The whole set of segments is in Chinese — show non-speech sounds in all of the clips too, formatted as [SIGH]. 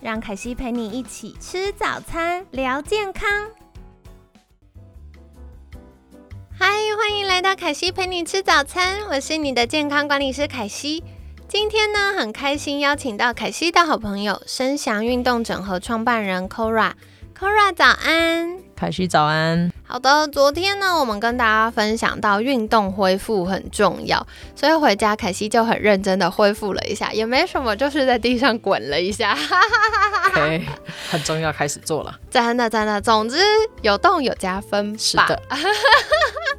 让凯西陪你一起吃早餐，聊健康。嗨，欢迎来到凯西陪你吃早餐，我是你的健康管理师凯西。今天呢，很开心邀请到凯西的好朋友，声翔运动整合创办人 Kora。Kora 早安，凯西早安。好的，昨天呢，我们跟大家分享到运动恢复很重要，所以回家凯西就很认真的恢复了一下，也没什么，就是在地上滚了一下。[LAUGHS] [LAUGHS] OK，很重要，开始做了。真的真的，总之有动有加分。是的。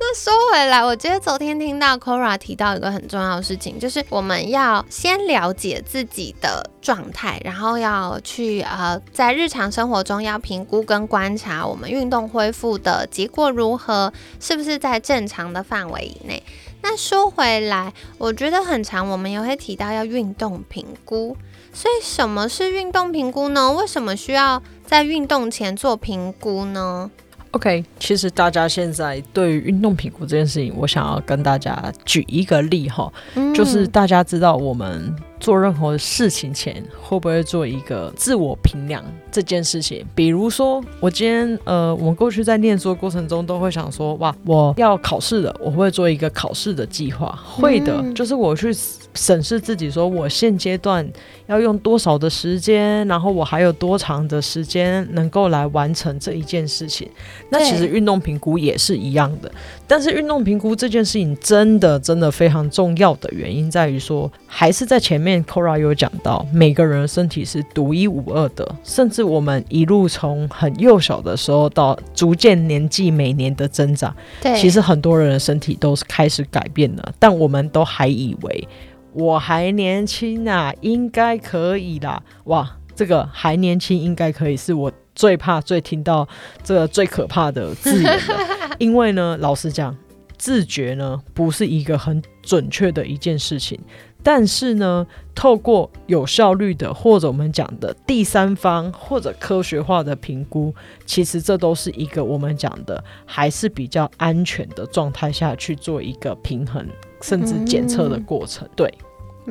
那说回来，我觉得昨天听到 Kora 提到一个很重要的事情，就是我们要先了解自己的状态，然后要去呃，在日常生活中要评估跟观察我们运动恢复的。结果如何？是不是在正常的范围以内？那说回来，我觉得很长，我们也会提到要运动评估。所以什么是运动评估呢？为什么需要在运动前做评估呢？OK，其实大家现在对于运动评估这件事情，我想要跟大家举一个例哈，就是大家知道我们。做任何事情前，会不会做一个自我评量这件事情？比如说，我今天呃，我过去在念书的过程中，都会想说，哇，我要考试了，我会做一个考试的计划。会的，就是我去审视自己，说我现阶段要用多少的时间，然后我还有多长的时间能够来完成这一件事情。那其实运动评估也是一样的，但是运动评估这件事情真的真的非常重要的原因在于说，还是在前面。Kora 有讲到，每个人的身体是独一无二的，甚至我们一路从很幼小的时候到逐渐年纪每年的增长，对，其实很多人的身体都是开始改变了，但我们都还以为我还年轻啊，应该可以啦。哇，这个还年轻应该可以，是我最怕、最听到这个最可怕的字眼的，[LAUGHS] 因为呢，老实讲，自觉呢不是一个很准确的一件事情。但是呢，透过有效率的，或者我们讲的第三方或者科学化的评估，其实这都是一个我们讲的还是比较安全的状态下去做一个平衡甚至检测的过程。对。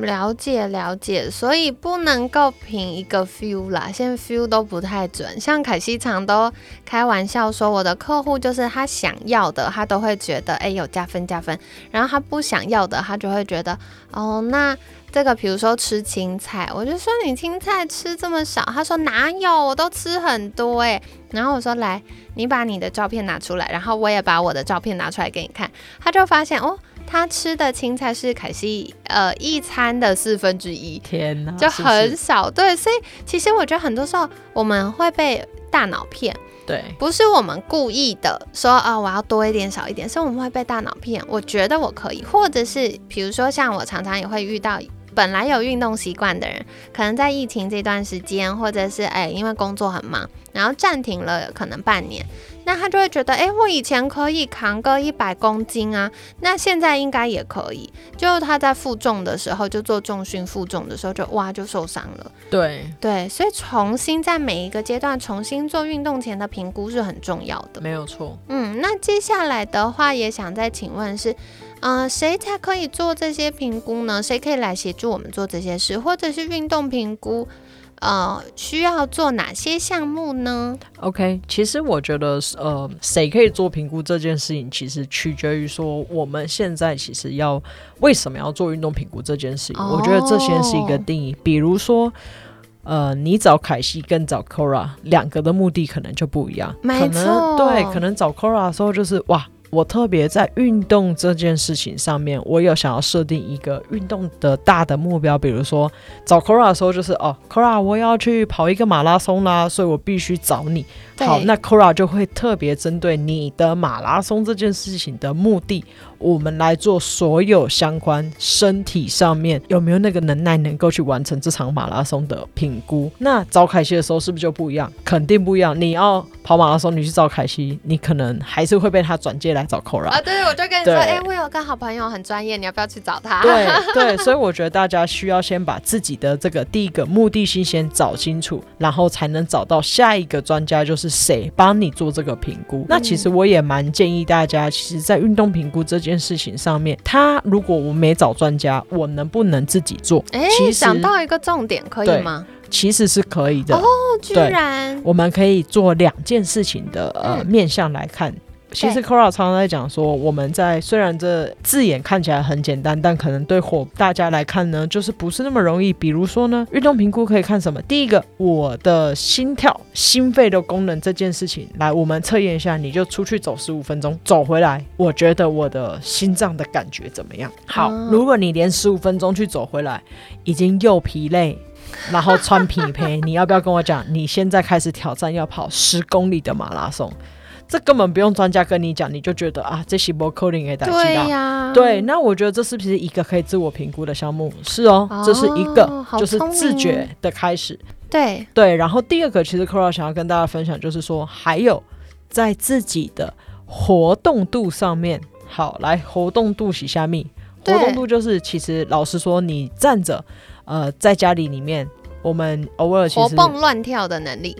了解了解，所以不能够凭一个 feel 啦，现在 feel 都不太准。像凯西常都开玩笑说，我的客户就是他想要的，他都会觉得哎有加分加分，然后他不想要的，他就会觉得哦，那这个比如说吃青菜，我就说你青菜吃这么少，他说哪有，我都吃很多哎，然后我说来，你把你的照片拿出来，然后我也把我的照片拿出来给你看，他就发现哦。他吃的青菜是凯西呃一餐的四分之一，天哪，就很少。对，所以其实我觉得很多时候我们会被大脑骗，对，不是我们故意的说啊我要多一点少一点，是我们会被大脑骗。我觉得我可以，或者是比如说像我常常也会遇到。本来有运动习惯的人，可能在疫情这段时间，或者是哎，因为工作很忙，然后暂停了可能半年，那他就会觉得，哎，我以前可以扛个一百公斤啊，那现在应该也可以。就他在负重的时候，就做重训负重的时候，就哇就受伤了。对对，所以重新在每一个阶段重新做运动前的评估是很重要的。没有错。嗯，那接下来的话也想再请问是。嗯，谁才可以做这些评估呢？谁可以来协助我们做这些事，或者是运动评估？呃，需要做哪些项目呢？OK，其实我觉得，呃，谁可以做评估这件事情，其实取决于说我们现在其实要为什么要做运动评估这件事情。我觉得这先是一个定义。比如说，呃，你找凯西跟找 Kora 两个的目的可能就不一样。可能，对，可能找 Kora 的时候就是哇。我特别在运动这件事情上面，我有想要设定一个运动的大的目标，比如说找 Kora 的时候，就是哦，Kora 我要去跑一个马拉松啦，所以我必须找你。好，那 Kora 就会特别针对你的马拉松这件事情的目的，我们来做所有相关身体上面有没有那个能耐能够去完成这场马拉松的评估。那找凯西的时候是不是就不一样？肯定不一样。你要跑马拉松，你去找凯西，你可能还是会被他转介来找 Cora 啊。对，我就跟你说，哎，我有个好朋友很专业，你要不要去找他？对 [LAUGHS] 对，所以我觉得大家需要先把自己的这个第一个目的性先找清楚，然后才能找到下一个专家，就是谁帮你做这个评估。那其实我也蛮建议大家，其实，在运动评估这件事情上面，他如果我没找专家，我能不能自己做？哎，想到一个重点，可以吗？其实是可以的哦，居然我们可以做两件事情的呃面向来看。其实 Kora 常常在讲说，我们在虽然这字眼看起来很简单，但可能对火大家来看呢，就是不是那么容易。比如说呢，运动评估可以看什么？第一个，我的心跳、心肺的功能这件事情，来我们测验一下。你就出去走十五分钟，走回来，我觉得我的心脏的感觉怎么样？好，如果你连十五分钟去走回来，已经又疲累，然后穿匹配，你要不要跟我讲？你现在开始挑战要跑十公里的马拉松？这根本不用专家跟你讲，你就觉得啊，这些波 coding 给打击到。对呀，对，那我觉得这是不是一个可以自我评估的项目？是哦，这是一个，就是自觉的开始。对对，然后第二个，其实 Cora 想要跟大家分享，就是说，还有在自己的活动度上面，好，来活动度洗下密。活动度就是，其实老实说，你站着，呃，在家里里面，我们偶尔活蹦乱跳的能力。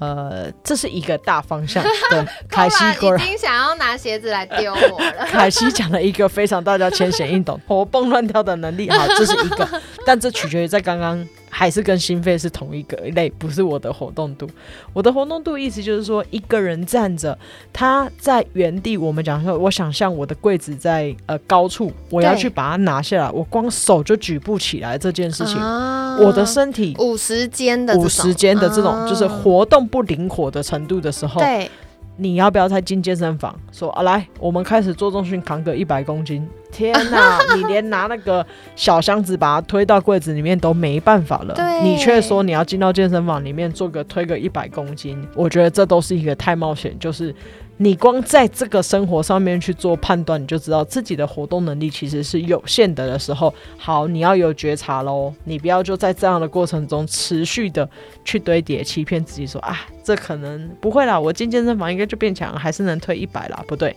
呃，这是一个大方向。对，凯西已经想要拿鞋子来丢我了。凯西讲了一个非常大家浅显易懂、[LAUGHS] 活蹦乱跳的能力，好，这是一个，但这取决于在刚刚。还是跟心肺是同一个类，不是我的活动度。我的活动度意思就是说，一个人站着，他在原地。我们讲说，我想象我的柜子在呃高处，我要去把它拿下来，我光手就举不起来这件事情。我的身体五十肩的五十肩的这种，就是活动不灵活的程度的时候。对。你要不要再进健身房？说啊，来，我们开始做重训，扛个一百公斤。天哪，[LAUGHS] 你连拿那个小箱子把它推到柜子里面都没办法了。你却说你要进到健身房里面做个推个一百公斤，我觉得这都是一个太冒险，就是。你光在这个生活上面去做判断，你就知道自己的活动能力其实是有限的的时候，好，你要有觉察喽，你不要就在这样的过程中持续的去堆叠欺骗自己，说啊，这可能不会啦，我进健身房应该就变强，还是能推一百啦，不对。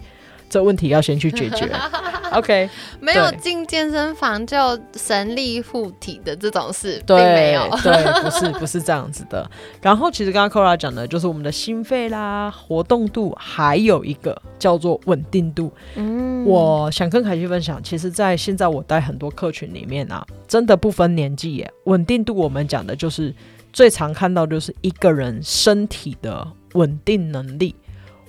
这问题要先去解决。[LAUGHS] OK，没有进健身房就神力护体的这种事，并没有。对，不是不是这样子的。然后其实刚刚 Kora 讲的就是我们的心肺啦、活动度，还有一个叫做稳定度。嗯，我想跟凯西分享，其实，在现在我带很多客群里面啊，真的不分年纪耶。稳定度我们讲的就是最常看到就是一个人身体的稳定能力。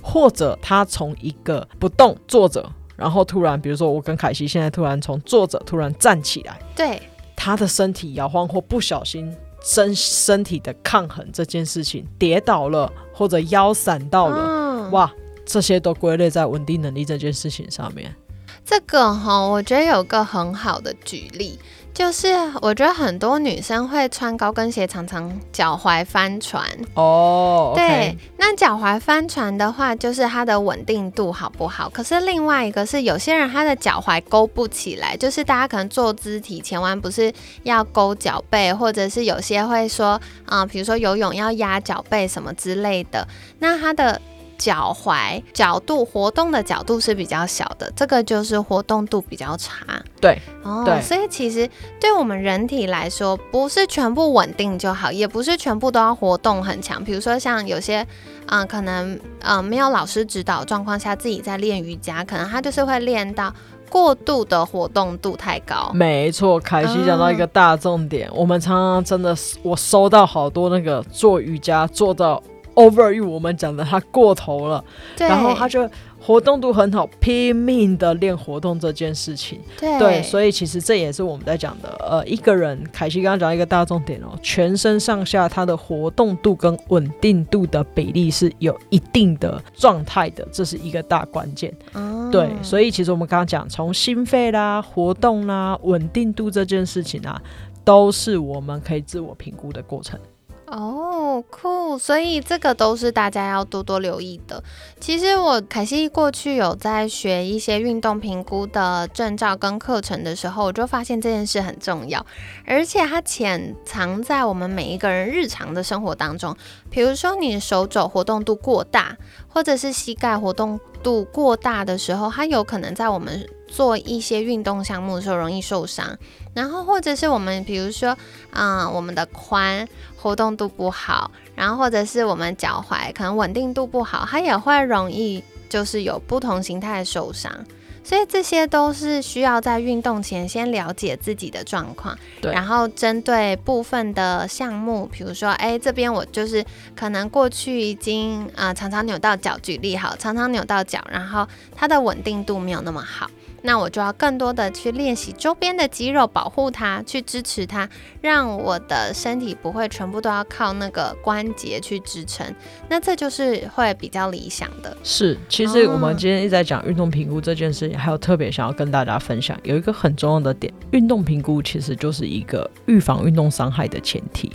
或者他从一个不动坐着，然后突然，比如说我跟凯西现在突然从坐着突然站起来，对，他的身体摇晃或不小心身身体的抗衡这件事情跌倒了，或者腰闪到了，哇，这些都归类在稳定能力这件事情上面。这个哈，我觉得有个很好的举例。就是我觉得很多女生会穿高跟鞋，常常脚踝翻船哦。对，那脚踝翻船的话，就是它的稳定度好不好？可是另外一个是，有些人他的脚踝勾不起来，就是大家可能坐姿体前弯不是要勾脚背，或者是有些会说啊，比如说游泳要压脚背什么之类的，那他的。脚踝角度活动的角度是比较小的，这个就是活动度比较差。对，哦，所以其实对我们人体来说，不是全部稳定就好，也不是全部都要活动很强。比如说像有些，嗯，可能嗯没有老师指导状况下自己在练瑜伽，可能他就是会练到过度的活动度太高。没错，凯西讲到一个大重点，我们常常真的我收到好多那个做瑜伽做到。Over 我们讲的他过头了，然后他就活动度很好，拼命的练活动这件事情。对，所以其实这也是我们在讲的。呃，一个人，凯西刚刚讲一个大重点哦，全身上下他的活动度跟稳定度的比例是有一定的状态的，这是一个大关键。对，所以其实我们刚刚讲，从心肺啦、活动啦、稳定度这件事情啊，都是我们可以自我评估的过程。哦。酷！所以这个都是大家要多多留意的。其实我凯西过去有在学一些运动评估的证照跟课程的时候，我就发现这件事很重要，而且它潜藏在我们每一个人日常的生活当中。比如说你手肘活动度过大，或者是膝盖活动度过大的时候，它有可能在我们做一些运动项目的时候容易受伤。然后或者是我们比如说，嗯，我们的髋活动度不好，然后或者是我们脚踝可能稳定度不好，它也会容易就是有不同形态的受伤。所以这些都是需要在运动前先了解自己的状况，对，然后针对部分的项目，比如说，哎，这边我就是可能过去已经啊常常扭到脚，举例好，常常扭到脚，然后它的稳定度没有那么好。那我就要更多的去练习周边的肌肉，保护它，去支持它，让我的身体不会全部都要靠那个关节去支撑。那这就是会比较理想的。是，其实我们今天一直在讲运动评估这件事情，还有特别想要跟大家分享，有一个很重要的点，运动评估其实就是一个预防运动伤害的前提。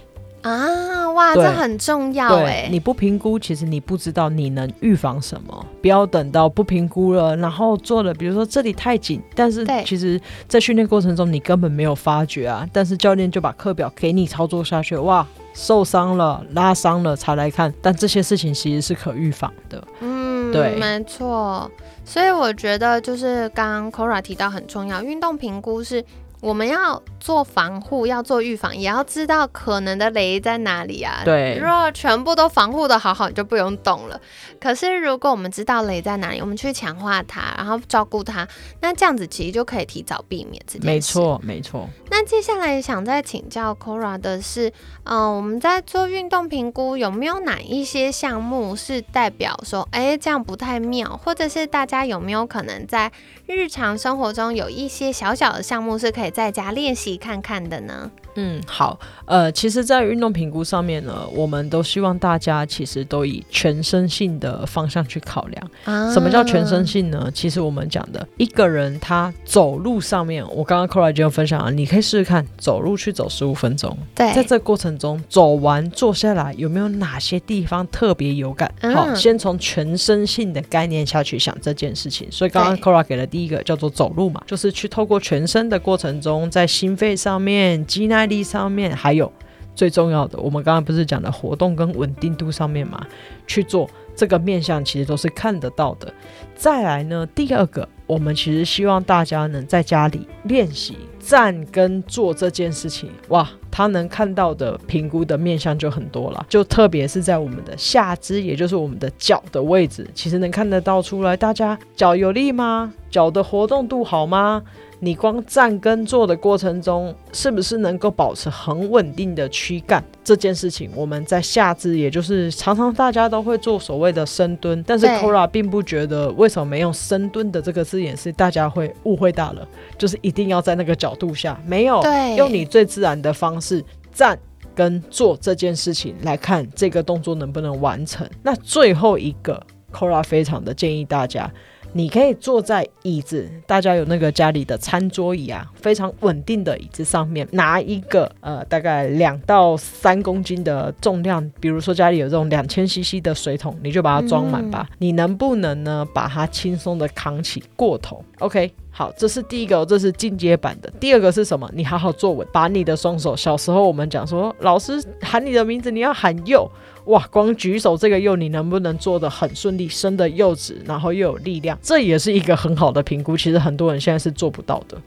啊，哇，这很重要哎！你不评估，其实你不知道你能预防什么。不要等到不评估了，然后做了，比如说这里太紧，但是其实，在训练过程中你根本没有发觉啊。但是教练就把课表给你操作下去，哇，受伤了、拉伤了才来看，但这些事情其实是可预防的。嗯，对，没错。所以我觉得就是刚刚 Kora 提到很重要，运动评估是。我们要做防护，要做预防，也要知道可能的雷在哪里啊。对，如果全部都防护的好好，你就不用动了。可是如果我们知道雷在哪里，我们去强化它，然后照顾它，那这样子其实就可以提早避免这件事。没错，没错。那接下来想再请教 Cora 的是，嗯，我们在做运动评估，有没有哪一些项目是代表说，哎，这样不太妙，或者是大家有没有可能在日常生活中有一些小小的项目是可以在家练习看看的呢？嗯，好，呃，其实，在运动评估上面呢，我们都希望大家其实都以全身性的方向去考量。啊，什么叫全身性呢？其实我们讲的一个人他走路上面，我刚刚 c o r a 就有分享了，你可以试试看走路去走十五分钟。对，在这过程中走完坐下来，有没有哪些地方特别有感？好，先从全身性的概念下去想这件事情。所以刚刚 c o r a 给了第一个叫做走路嘛，就是去透过全身的过程中，在心肺上面、肌耐。力上面还有最重要的，我们刚刚不是讲的活动跟稳定度上面嘛？去做这个面向，其实都是看得到的。再来呢，第二个，我们其实希望大家能在家里练习站跟坐这件事情。哇，他能看到的评估的面相就很多了，就特别是在我们的下肢，也就是我们的脚的位置，其实能看得到出来，大家脚有力吗？脚的活动度好吗？你光站跟坐的过程中，是不是能够保持很稳定的躯干？这件事情，我们在下肢，也就是常常大家都会做所谓的深蹲，但是 Kora 并不觉得为什么没用深蹲的这个字眼是大家会误会大了，就是一定要在那个角度下，没有，用你最自然的方式站跟做这件事情来看这个动作能不能完成。那最后一个 Kora 非常的建议大家。你可以坐在椅子，大家有那个家里的餐桌椅啊，非常稳定的椅子上面，拿一个呃大概两到三公斤的重量，比如说家里有这种两千 CC 的水桶，你就把它装满吧。你能不能呢把它轻松的扛起过头？OK，好，这是第一个，这是进阶版的。第二个是什么？你好好坐稳，把你的双手，小时候我们讲说，老师喊你的名字，你要喊右。哇，光举手这个右，你能不能做的很顺利，伸的又直，然后又有力量，这也是一个很好的评估。其实很多人现在是做不到的。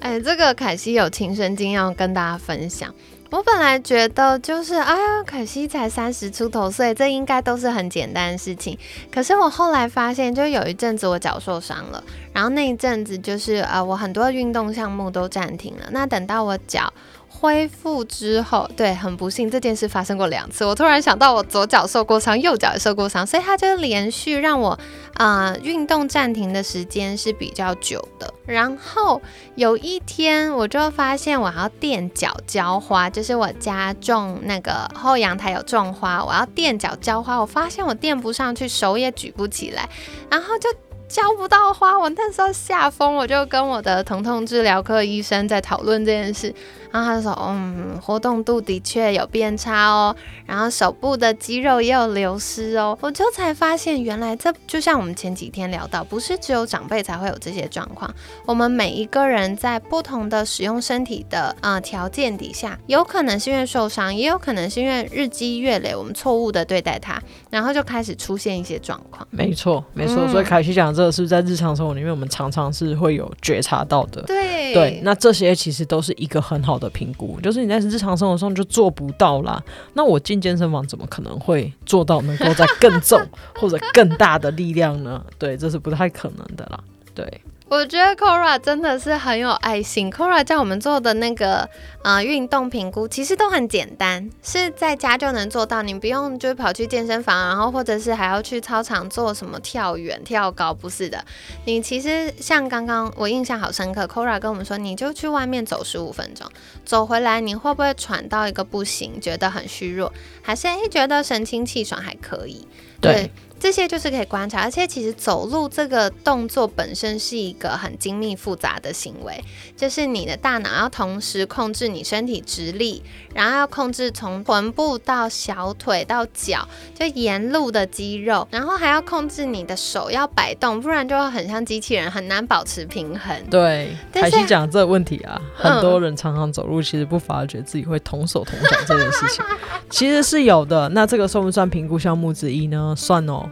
哎，这个凯西有亲身经验跟大家分享。我本来觉得就是，哎呀，可惜才三十出头岁，这应该都是很简单的事情。可是我后来发现，就有一阵子我脚受伤了，然后那一阵子就是呃，我很多运动项目都暂停了。那等到我脚。恢复之后，对，很不幸，这件事发生过两次。我突然想到，我左脚受过伤，右脚也受过伤，所以它就连续让我啊运动暂停的时间是比较久的。然后有一天，我就发现我要垫脚浇花，就是我家种那个后阳台有种花，我要垫脚浇花，我发现我垫不上去，手也举不起来，然后就。浇不到花。我那时候吓疯，我就跟我的疼痛治疗科医生在讨论这件事。然后他就说，嗯，活动度的确有变差哦，然后手部的肌肉也有流失哦。我就才发现，原来这就像我们前几天聊到，不是只有长辈才会有这些状况，我们每一个人在不同的使用身体的呃条件底下，有可能是因为受伤，也有可能是因为日积月累，我们错误的对待它，然后就开始出现一些状况。没错，没错。所以凯西讲这个是在日常生活里面，我们常常是会有觉察到的。对对，那这些其实都是一个很好的评估，就是你在日常生活中就做不到啦。那我进健身房怎么可能会做到能够在更重 [LAUGHS] 或者更大的力量呢？对，这是不太可能的啦。对。我觉得 Kora 真的是很有爱心。Kora 叫我们做的那个呃运动评估，其实都很简单，是在家就能做到。你不用就跑去健身房，然后或者是还要去操场做什么跳远、跳高，不是的。你其实像刚刚我印象好深刻，Kora 跟我们说，你就去外面走十五分钟，走回来你会不会喘到一个不行，觉得很虚弱，还是诶觉得神清气爽还可以？对。这些就是可以观察，而且其实走路这个动作本身是一个很精密复杂的行为，就是你的大脑要同时控制你身体直立，然后要控制从臀部到小腿到脚，就沿路的肌肉，然后还要控制你的手要摆动，不然就会很像机器人，很难保持平衡。对，凯西讲这个问题啊，很多人常常走路其实不发觉自己会同手同脚这件事情，其实是有的。那这个算不算评估项目之一呢？算哦。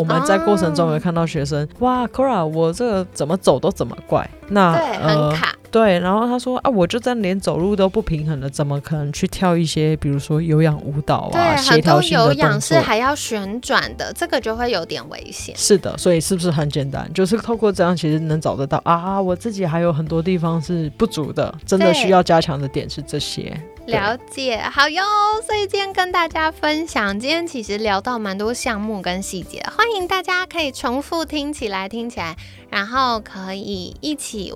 我们在过程中有看到学生，哇，Kora，我这个怎么走都怎么怪，那对，很卡，对。然后他说啊，我就这样连走路都不平衡了，怎么可能去跳一些，比如说有氧舞蹈啊，协调性的有氧是还要旋转的，这个就会有点危险。是的，所以是不是很简单？就是透过这样，其实能找得到啊，我自己还有很多地方是不足的，真的需要加强的点是这些。了解，好哟。所以今天跟大家分享，今天其实聊到蛮多项目跟细节，欢大家可以重复听起来，听起来，然后可以一起。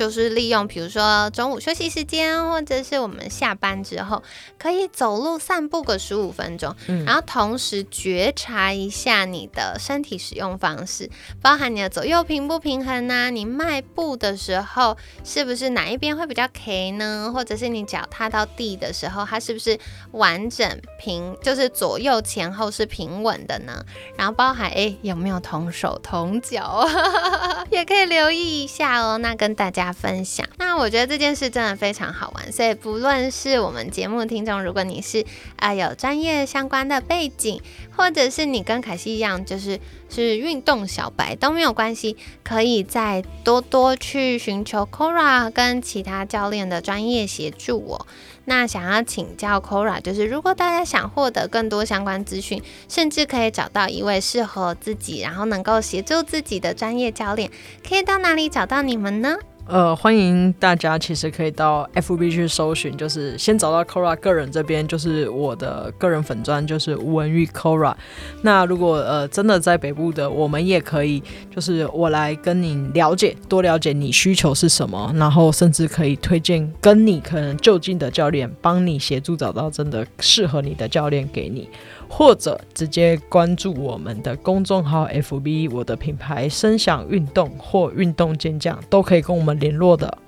就是利用，比如说中午休息时间，或者是我们下班之后，可以走路散步个十五分钟，然后同时觉察一下你的身体使用方式，包含你的左右平不平衡呐，你迈步的时候是不是哪一边会比较 K 呢？或者是你脚踏到地的时候，它是不是完整平，就是左右前后是平稳的呢？然后包含哎有没有同手同脚，[LAUGHS] 也可以留意一下哦。那跟大家。分享，那我觉得这件事真的非常好玩，所以不论是我们节目听众，如果你是啊有专业相关的背景，或者是你跟凯西一样，就是是运动小白都没有关系，可以再多多去寻求 Kora 跟其他教练的专业协助哦。那想要请教 Kora，就是如果大家想获得更多相关资讯，甚至可以找到一位适合自己，然后能够协助自己的专业教练，可以到哪里找到你们呢？呃，欢迎大家，其实可以到 FB 去搜寻，就是先找到 Kora 个人这边，就是我的个人粉砖，就是吴文玉 Kora。那如果呃真的在北部的，我们也可以，就是我来跟你了解，多了解你需求是什么，然后甚至可以推荐跟你可能就近的教练，帮你协助找到真的适合你的教练给你。或者直接关注我们的公众号 FB，我的品牌声响运动或运动健将都可以跟我们联络的。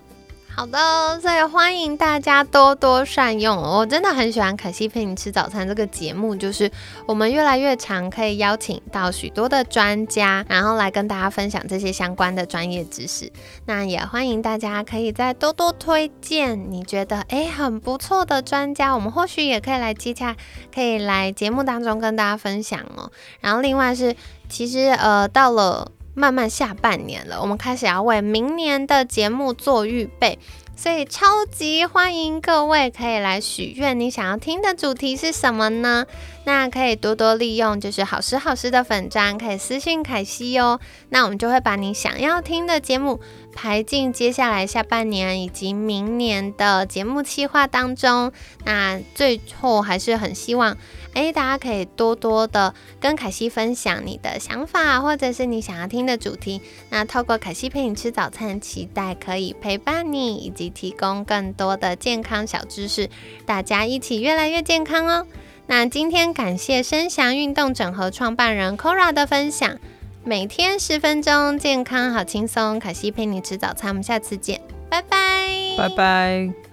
好的，所以欢迎大家多多善用。我真的很喜欢《可惜陪你吃早餐》这个节目，就是我们越来越常可以邀请到许多的专家，然后来跟大家分享这些相关的专业知识。那也欢迎大家可以再多多推荐你觉得诶很不错的专家，我们或许也可以来接洽，可以来节目当中跟大家分享哦。然后另外是，其实呃到了。慢慢下半年了，我们开始要为明年的节目做预备，所以超级欢迎各位可以来许愿，你想要听的主题是什么呢？那可以多多利用，就是好时好时的粉砖，可以私信凯西哦。那我们就会把你想要听的节目排进接下来下半年以及明年的节目计划当中。那最后还是很希望。哎，大家可以多多的跟凯西分享你的想法，或者是你想要听的主题。那透过凯西陪你吃早餐，期待可以陪伴你，以及提供更多的健康小知识，大家一起越来越健康哦。那今天感谢声翔运动整合创办人 Kora 的分享。每天十分钟，健康好轻松。凯西陪你吃早餐，我们下次见，拜拜，拜拜。